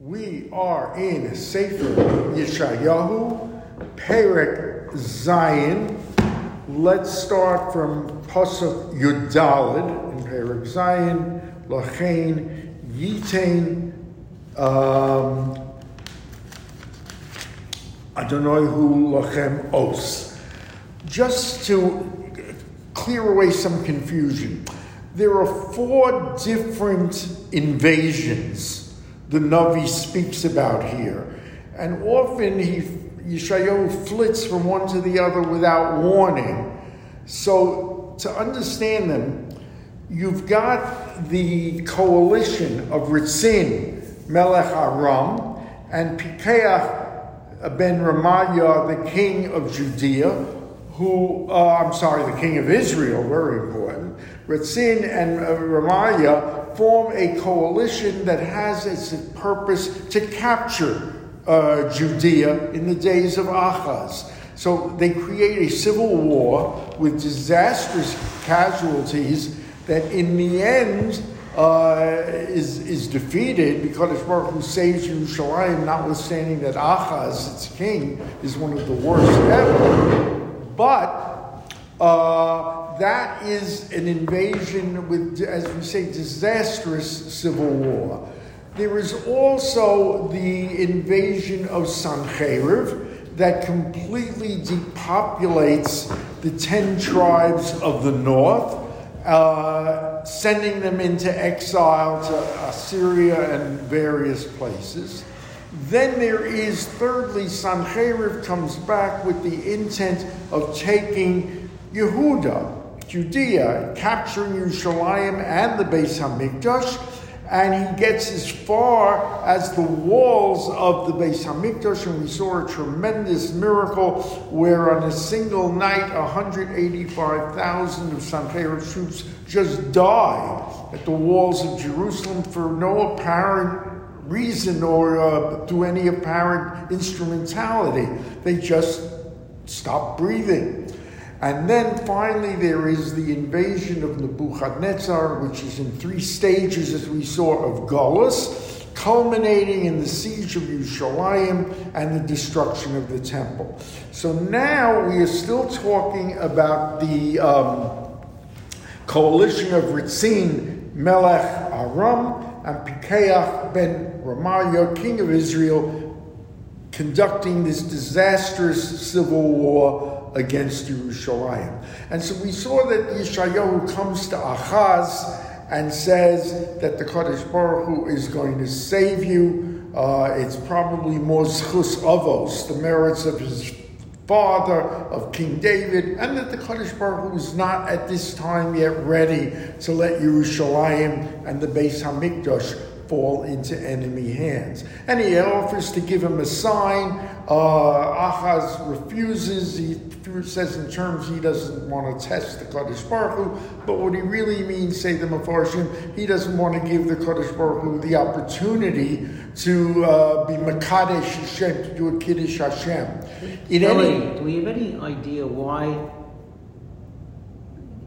We are in Sefer Yeshayahu, Perek Zayin. Let's start from Pasuk Yudalid in Perek Zayin, Lachain, Yitain, um, Adonoihu Lachem Os. Just to clear away some confusion, there are four different invasions the Navi speaks about here. And often he, Yeshayahu flits from one to the other without warning. So to understand them, you've got the coalition of Ritzin, Melech Aram, and Pekach ben Ramaya, the king of Judea, who, uh, I'm sorry, the king of Israel, very important. Ritzin and uh, Ramaya form a coalition that has its purpose to capture uh, Judea in the days of Ahaz. So they create a civil war with disastrous casualties that in the end uh, is, is defeated because it's Baruch who saves Yerushalayim, notwithstanding that Ahaz, its king, is one of the worst ever. But uh, that is an invasion with, as we say, disastrous civil war. There is also the invasion of Sancheriv that completely depopulates the 10 tribes of the north, uh, sending them into exile to Assyria and various places. Then there is, thirdly, Sancheriv comes back with the intent of taking Yehuda, Judea, capturing Yerushalayim and the Beis Hamikdash, and he gets as far as the walls of the Beis Hamikdash, and we saw a tremendous miracle where on a single night, 185,000 of Sancherib's troops just died at the walls of Jerusalem for no apparent reason or uh, through any apparent instrumentality. They just stopped breathing. And then finally, there is the invasion of Nebuchadnezzar, which is in three stages, as we saw, of Golis, culminating in the siege of Yerushalayim and the destruction of the temple. So now we are still talking about the um, coalition of Ritzin, Melech Aram, and Pekach ben Ramaliah, king of Israel, conducting this disastrous civil war against Yerushalayim. And so we saw that Yeshayahu comes to Achaz and says that the Kadosh Baruch Hu is going to save you. Uh, it's probably Mozchus Avos, the merits of his father, of King David, and that the Kadosh Baruch Hu is not at this time yet ready to let Yerushalayim and the Beis Hamikdash fall into enemy hands. And he offers to give him a sign. Uh, Ahaz refuses. He says in terms he doesn't want to test the Kadosh Baruch Hu, but what he really means, say the Mefarshim, he doesn't want to give the Kadosh Baruch Hu the opportunity to uh, be Makadesh Hashem, to do a Kiddush Hashem. In any, do we have any idea why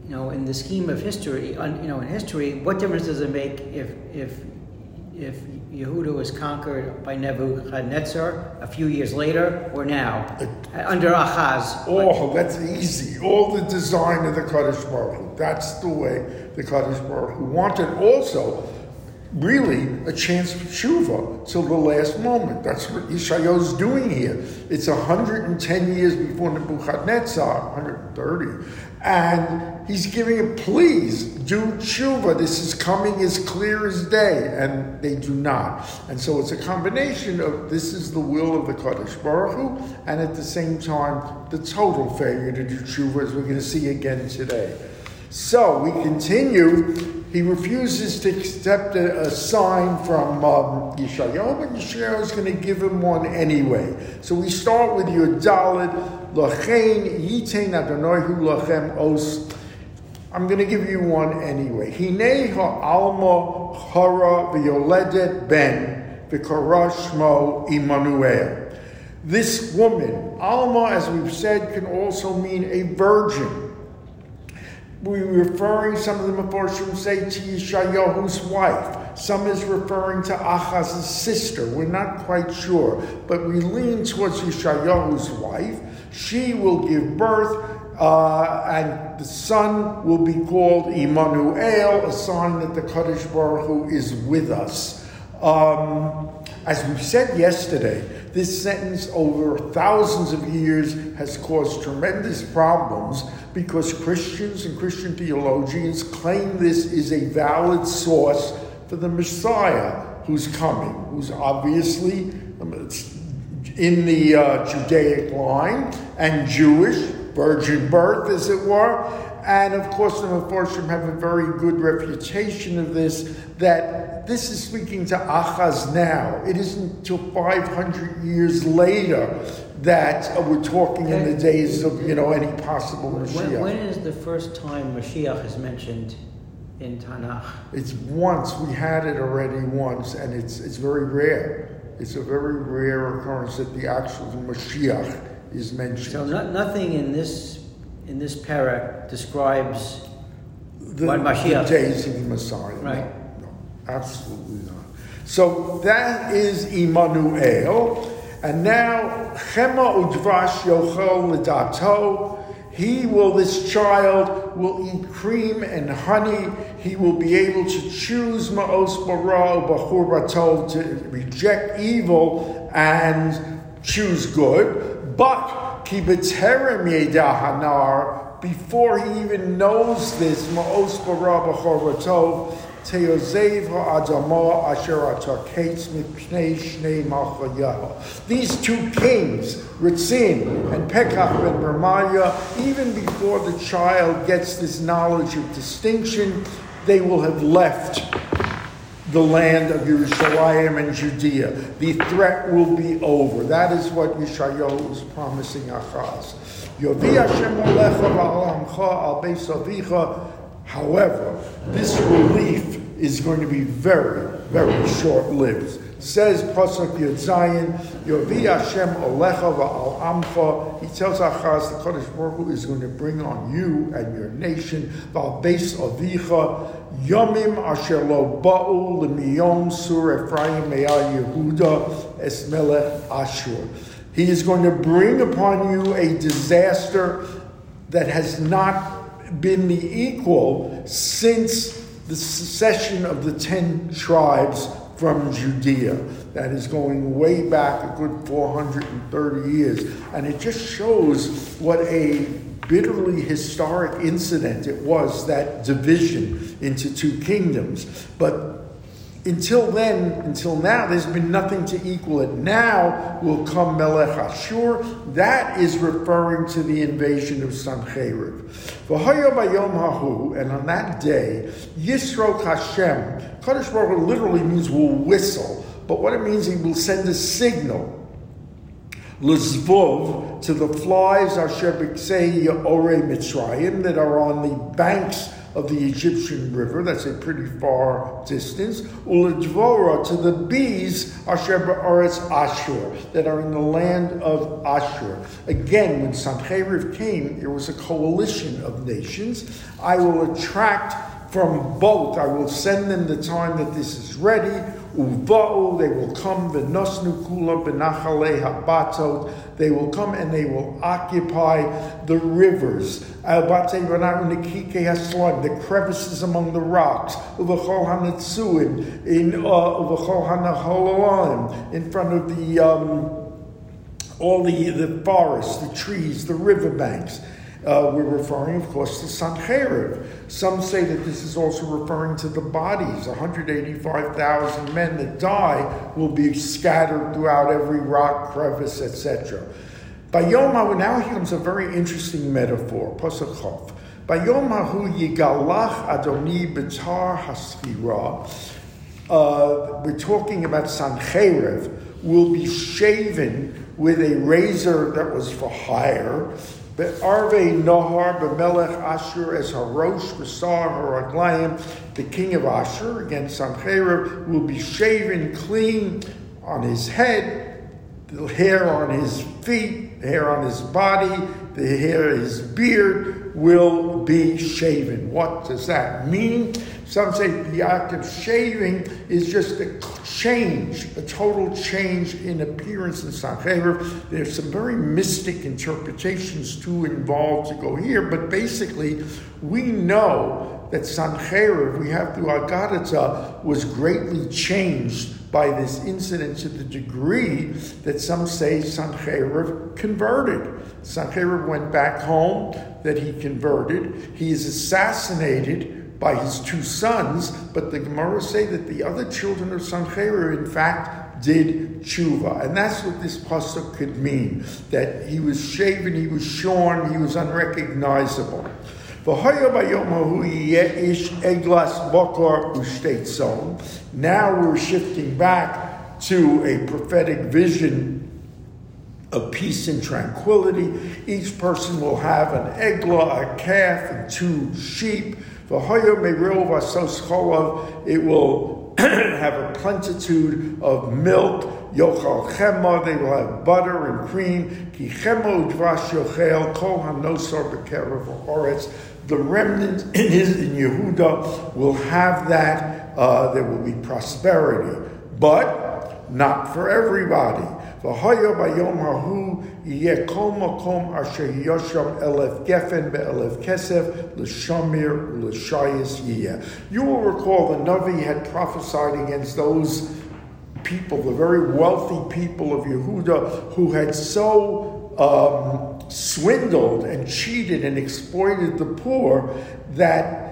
you know, in the scheme of history, you know, in history, what difference does it make if if if Yehuda was conquered by Nebuchadnezzar a few years later or now, under Ahaz. Oh, that's easy. All the design of the Kadosh Baruch Hu. That's the way the Kadosh Baruch Hu wanted. Also, really a chance for tshuva till the last moment. That's what is doing here. It's 110 years before Nebuchadnezzar, 130, and he's giving it, please do tshuva. This is coming as clear as day, and they do not. And so it's a combination of this is the will of the Kadosh Baruch Hu, and at the same time, the total failure to do tshuva, as we're going to see again today. So we continue he refuses to accept a, a sign from um, Yeshayahu, but Yeshayahu is going to give him one anyway. So we start with Yudalid, Lachain, Yitain Adonoihu Lachem Os. I'm going to give you one anyway. Hine ha'alma hara v'yoledet ben v'karashmo Immanuel. This woman, Alma, as we've said, can also mean a virgin we are referring some of the Mephoshim say to Yeshayahu's wife. Some is referring to Achaz's sister. We're not quite sure, but we lean towards Yeshayahu's wife. She will give birth, uh, and the son will be called Immanuel, a sign that the Kadosh Baruch Hu is with us. Um, as we said yesterday, this sentence over thousands of years has caused tremendous problems because Christians and Christian theologians claim this is a valid source for the Messiah who's coming, who's obviously um, in the uh, Judaic line and Jewish, virgin birth, as it were. And of course, the Meforshim have a very good reputation of this, that this is speaking to Achaz now. It isn't until 500 years later that we're talking in the days of, you know, any possible Mashiach. When, when is the first time Mashiach is mentioned in Tanakh? It's once, we had it already once, and it's, it's very rare. It's a very rare occurrence that the actual Mashiach is mentioned. So no, nothing in this in this parak describes the, what Mashiach- the days of the Messiah. Right. No, no, absolutely not. So that is Immanuel. And now, Chema Udvash Yochel Lidato. He will, this child will eat cream and honey. He will be able to choose Ma'os Bara Bachur to reject evil and choose good. But Yedahanar, before he even knows this, asher. These two kings, Ritzin and Pekach ben Remaliah, even before the child gets this knowledge of distinction, they will have left the land of Yerushalayim and Judea. The threat will be over. That is what Yeshayahu is promising Achaz. However, this relief is going to be very, very short lived. Says Pasuk Yud Zayin, Yovi Hashem Olecha Va'al Amcha. He tells Achaz, the Kodesh Baruch Hu is going to bring on you and your nation, Val Beis Avicha, Yomim Asher Lo Ba'u Lemiyom Sur Ephraim Me'al Yehuda Es Melech Ashur. He is going to bring upon you a disaster that has not been the equal since the secession of the ten tribes from Judea. That is going way back a good 430 years. And it just shows what a bitterly historic incident it was, that division into two kingdoms. But until then, until now, there's been nothing to equal it. Now will come Melech Ashur. That is referring to the invasion of Sancherib. bayom hahu, and on that day, Yisro Hashem. Kaddish Baruch literally means will whistle, but what it means, he will send a signal. Lizvov to the flies Asher B'ksei Ore Mitzrayim that are on the banks of the Egyptian river, that's a pretty far distance. Uladvora to the bees, Asher Ba'aretz Ashur, that are in the land of Ashur. Again, when Sancheriv came, there was a coalition of nations. I will attract from both, I will send them the time that this is ready. Uva'u, they will come, v'nosnu kula b'nachalei habatot, they will come and they will occupy the rivers, the crevices among the rocks, in uh, in front of the um, all the, the forests, the trees, the riverbanks. Uh, we're referring, of course, to Sancherib. Some say that this is also referring to the bodies. 185,000 men that die will be scattered throughout every rock, crevice, etc. By Yom now here comes a very interesting metaphor, Pasachov. By Yom Hahu Yigalach Adoni B'tar Haschira. Uh, we're talking about Sancherev, will be shaven with a razor that was for hire, Arve Nahar B'melech Ashur as Harosh B'sar Haraglayim, the king of Ashur, against Sancheiriv, will be shaven clean on his head, the hair on his feet, the hair on his body, the hair, his beard will be shaven. What does that mean? Some say the act of shaving is just a change, a total change in appearance in Sancheiriv. There's some very mystic interpretations too involved to go here, but basically, we know that Sancheiriv, we have through Agadatza, was greatly changed by this incident to the degree that some say Sancheiriv converted. Sancheiriv went back home, that he converted. He is assassinated by his two sons, but the Gemara say that the other children of Sancheiriv, in fact, did tshuva. And that's what this pasuk could mean, that he was shaven, he was shorn, he was unrecognizable. Now we're shifting back to a prophetic vision of peace and tranquility. Each person will have an egla, a calf, and two sheep. It will have a plentitude of milk. Yochal chema, they will have butter and cream. Ki chemo udvash yochel, kol hanosar b'kerev oretz the remnant in his Yehuda will have that. Uh, there will be prosperity, but not for everybody. V'haya bayom hahu yeh kol makom asher yosham elef gefen be'elef kesef l'shamir l'shayis yeh. You will recall the Navi had prophesied against those people, the very wealthy people of Yehuda, who had so um, swindled and cheated and exploited the poor that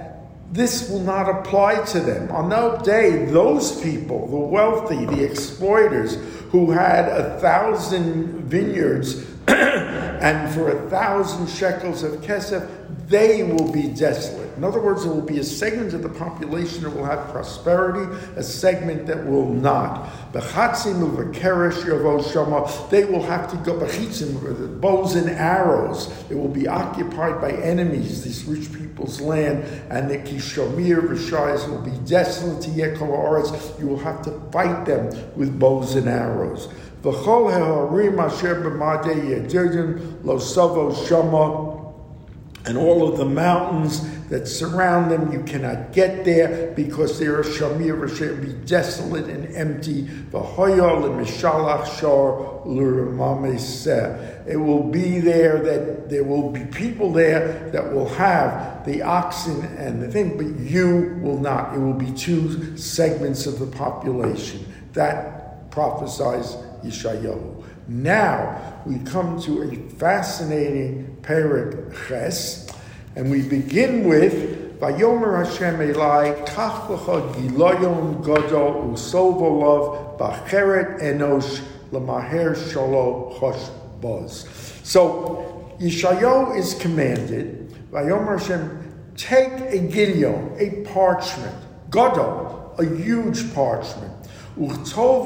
this will not apply to them. On that day, those people, the wealthy, the exploiters, who had a thousand vineyards and for a thousand shekels of kesef, they will be desolate. In other words, there will be a segment of the population that will have prosperity, a segment that will not. They will have to go, with bows and arrows. They will be occupied by enemies, these rich people's land, and the Kishomir Rishayas will be desolate to Yekol You will have to fight them with bows and arrows. V'chol ha'harim asher b'madei yedidin lo savo shama and all of the mountains that surround them, you cannot get there because they are shamir shall be desolate and empty. It will be there that there will be people there that will have the oxen and the thing, but you will not. It will be two segments of the population. That prophesies Yeshayahu. Now we come to a fascinating Perik Ches, and we begin with Vayomer Hashem Eli Kach Giloyon Godol Usovolov Bacheret Enosh Lamaher Shalo Chosh Boz. So Yeshayahu is commanded, Vayomer Hashem, take a gideon, a parchment, Godol, a huge parchment, Uchtov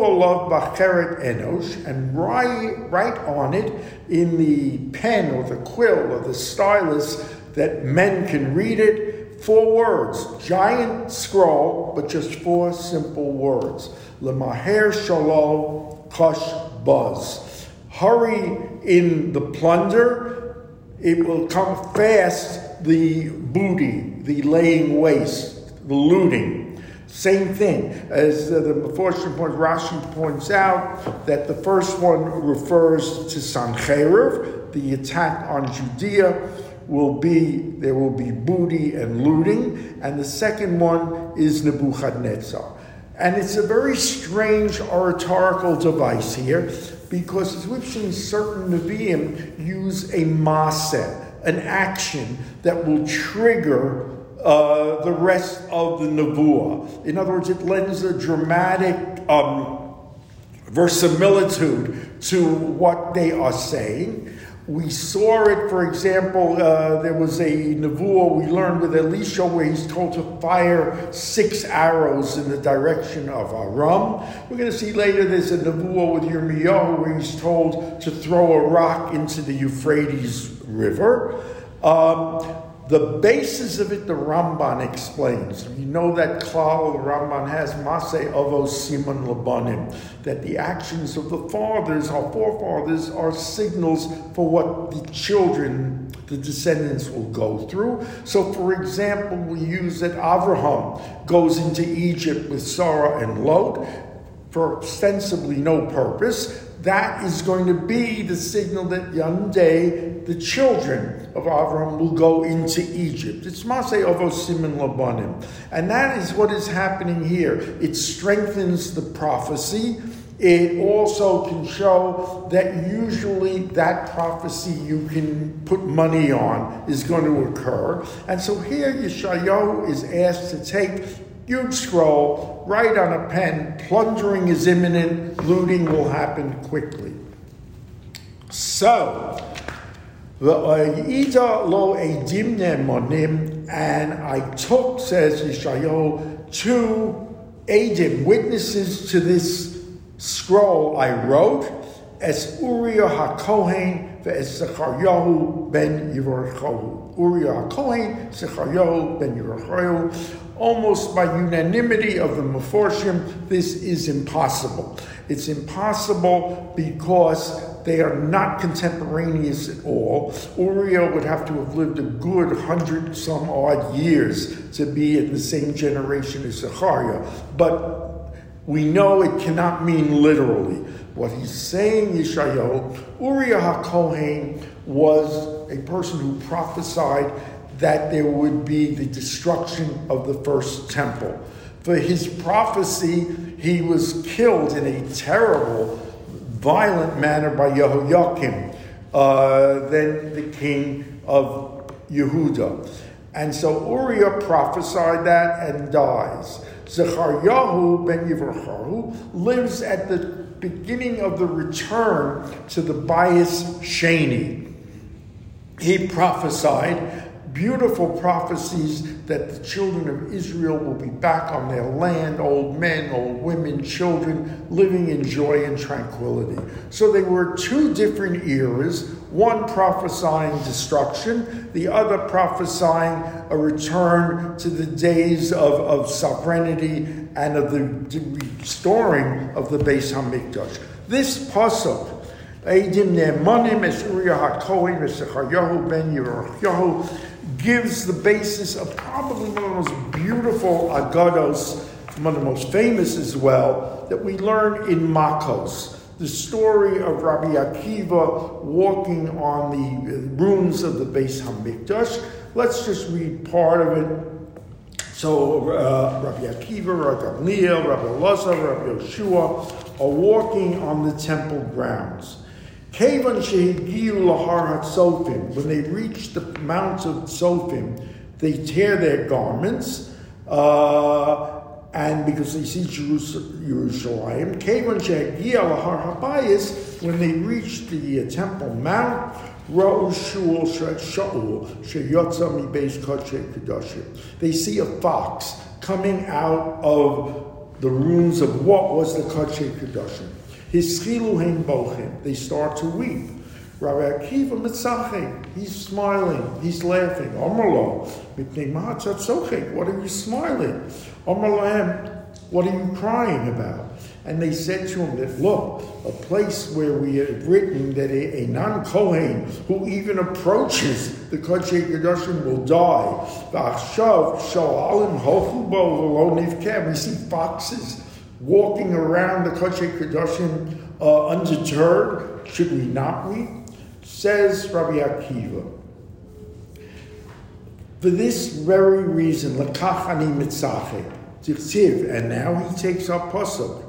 bacheret enosh, and write, write on it in the pen or the quill or the stylus that men can read it. Four words, giant scroll, but just four simple words. Lemaher shalom kosh buzz. Hurry in the plunder, it will come fast the booty, the laying waste, the looting. Same thing. As uh, the Meforshim point, Rashi points out that the first one refers to Sancheiriv, the attack on Judea will be there will be booty and looting, and the second one is Nebuchadnezzar. And it's a very strange oratorical device here because as we've seen certain Nevi'im use a maseh, an action that will trigger uh, the rest of the Nebuah. In other words, it lends a dramatic um, verisimilitude to what they are saying. We saw it, for example, uh, there was a Nebuah we learned with Elisha where he's told to fire six arrows in the direction of Aram. We're going to see later there's a Nebuah with Yirmiyahu where he's told to throw a rock into the Euphrates River. Um, the basis of it, the Ramban explains. You know that klal the Ramban has Masay Avos Siman Labanim, that the actions of the fathers, our forefathers, are signals for what the children, the descendants, will go through. So, for example, we use that Avraham goes into Egypt with Sarah and Lot for ostensibly no purpose that is going to be the signal that one day the children of Abraham will go into Egypt. It's Masay Ovo Siman Labanim. And that is what is happening here. It strengthens the prophecy. It also can show that usually that prophecy you can put money on is going to occur. And so here Yeshayahu is asked to take Huge scroll, write on a pen, plundering is imminent, looting will happen quickly. So, uh, monim, and I took, says Yeshayahu, two edim, witnesses to this scroll I wrote, as Uriah HaKohen ve'es Zechariah ben Yerochahu. Uriah HaKohen, Zechariah ben Yerochahu, almost by unanimity of the Meforshim, this is impossible. It's impossible because they are not contemporaneous at all. Uriah would have to have lived a good hundred some odd years to be in the same generation as Zechariah. But we know it cannot mean literally. What he's saying, Yeshayahu, Uriah HaKohen was a person who prophesied that there would be the destruction of the first temple. For his prophecy, he was killed in a terrible, violent manner by Jehoiakim, uh, then the king of Yehuda. And so Uriah prophesied that and dies. Zechariah ben Yevarchahu lives at the beginning of the return to the Bayis Sheni. He prophesied beautiful prophecies that the children of Israel will be back on their land, old men, old women, children, living in joy and tranquility. So they were two different eras, one prophesying destruction, the other prophesying a return to the days of, of sovereignty and of the, the restoring of the Beis HaMikdash. This pasuk, Eidim Ne'emanim Es Uriah HaKohen Yahu Ben Yerochahu gives the basis of probably one of the most beautiful agados, one of the most famous as well, that we learn in Makos. The story of Rabbi Akiva walking on the ruins of the Beis Hamikdash. Let's just read part of it. So uh, Rabbi Akiva, Rabbi Gamliel, Rabbi Elazar, Rabbi Yehoshua are walking on the temple grounds. Kevan shehigiu lahar hatzofim. When they reach the Mount of Tzofim, they tear their garments, uh, and because they see Jerusalem, Kevan shehigiu lahar habayis. When they reach the uh, Temple Mount, They see a fox coming out of the ruins of what was the Kodesh Kedoshim. They start to weep. Rabbi Akiva mitzachim. He's smiling. He's laughing. Omerlo. What are you smiling? Omerlahem. What are you crying about? And they said to him that, look, a place where we have written that a, a non-Kohen who even approaches the Kodesh Kedoshim will die. We see foxes walking around the Kodesh Kedoshim uh, undeterred, should we not weep? Says Rabbi Akiva. For this very reason, lakach ani mitzache, and now he takes up pasuk.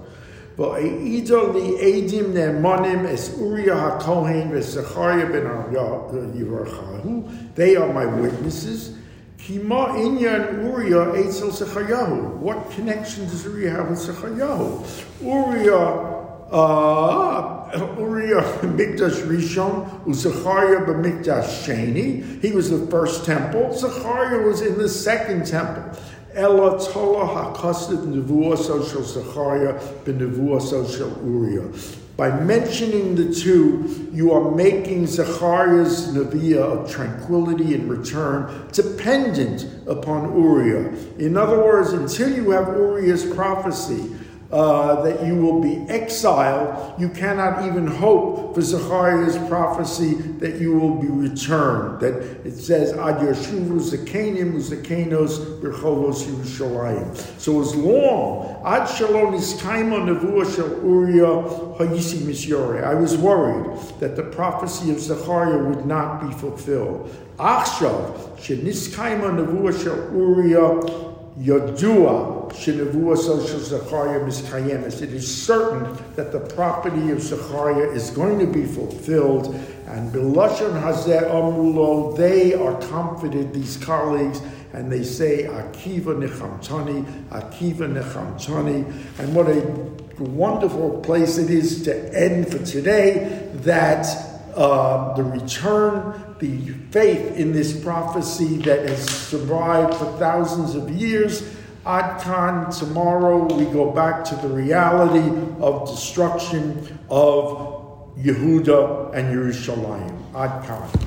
V'eido li edim ne'emanim es Uriah HaKohen v'Zechariah ben Yerochahu. They are my witnesses. Kima inyan Uriah etzel Sechayahu. What connection does Uriah have with Sechayahu? Uriah, uh, Uriah Mikdash Rishon, Zechariah b'Mikdash Sheni. He was the first temple. Zechariah was in the second temple. Ella Tola HaKasid Nevuah Social Zechariah b'Nevuah Social Uriah. By mentioning the two, you are making Zechariah's Neviah of tranquility and return dependent upon Uriah. In other words, until you have Uriah's prophecy, uh, that you will be exiled, you cannot even hope for Zechariah's prophecy that you will be returned. That it says, Ad Yeshuvu Zakenim Zakenos Berchovos Yerushalayim. So as long, Ad Shalom Iskaima Nevuah Shel Uriah Hayisi Misyore, I was worried that the prophecy of Zechariah would not be fulfilled. Achshav, Sheniskaima Nevuah Shel Uriah Yodua Shinavua Social Zechariah Miskayemis. It is certain that the property of Zechariah is going to be fulfilled. And Bilashon Hazeh Amulo, they are comforted, these colleagues, and they say, Akiva Nechamtani, Akiva Nechamtani. And what a wonderful place it is to end for today that uh, the return the faith in this prophecy that has survived for thousands of years. Ad Khan, tomorrow we go back to the reality of destruction of Yehuda and Yerushalayim. Ad Khan.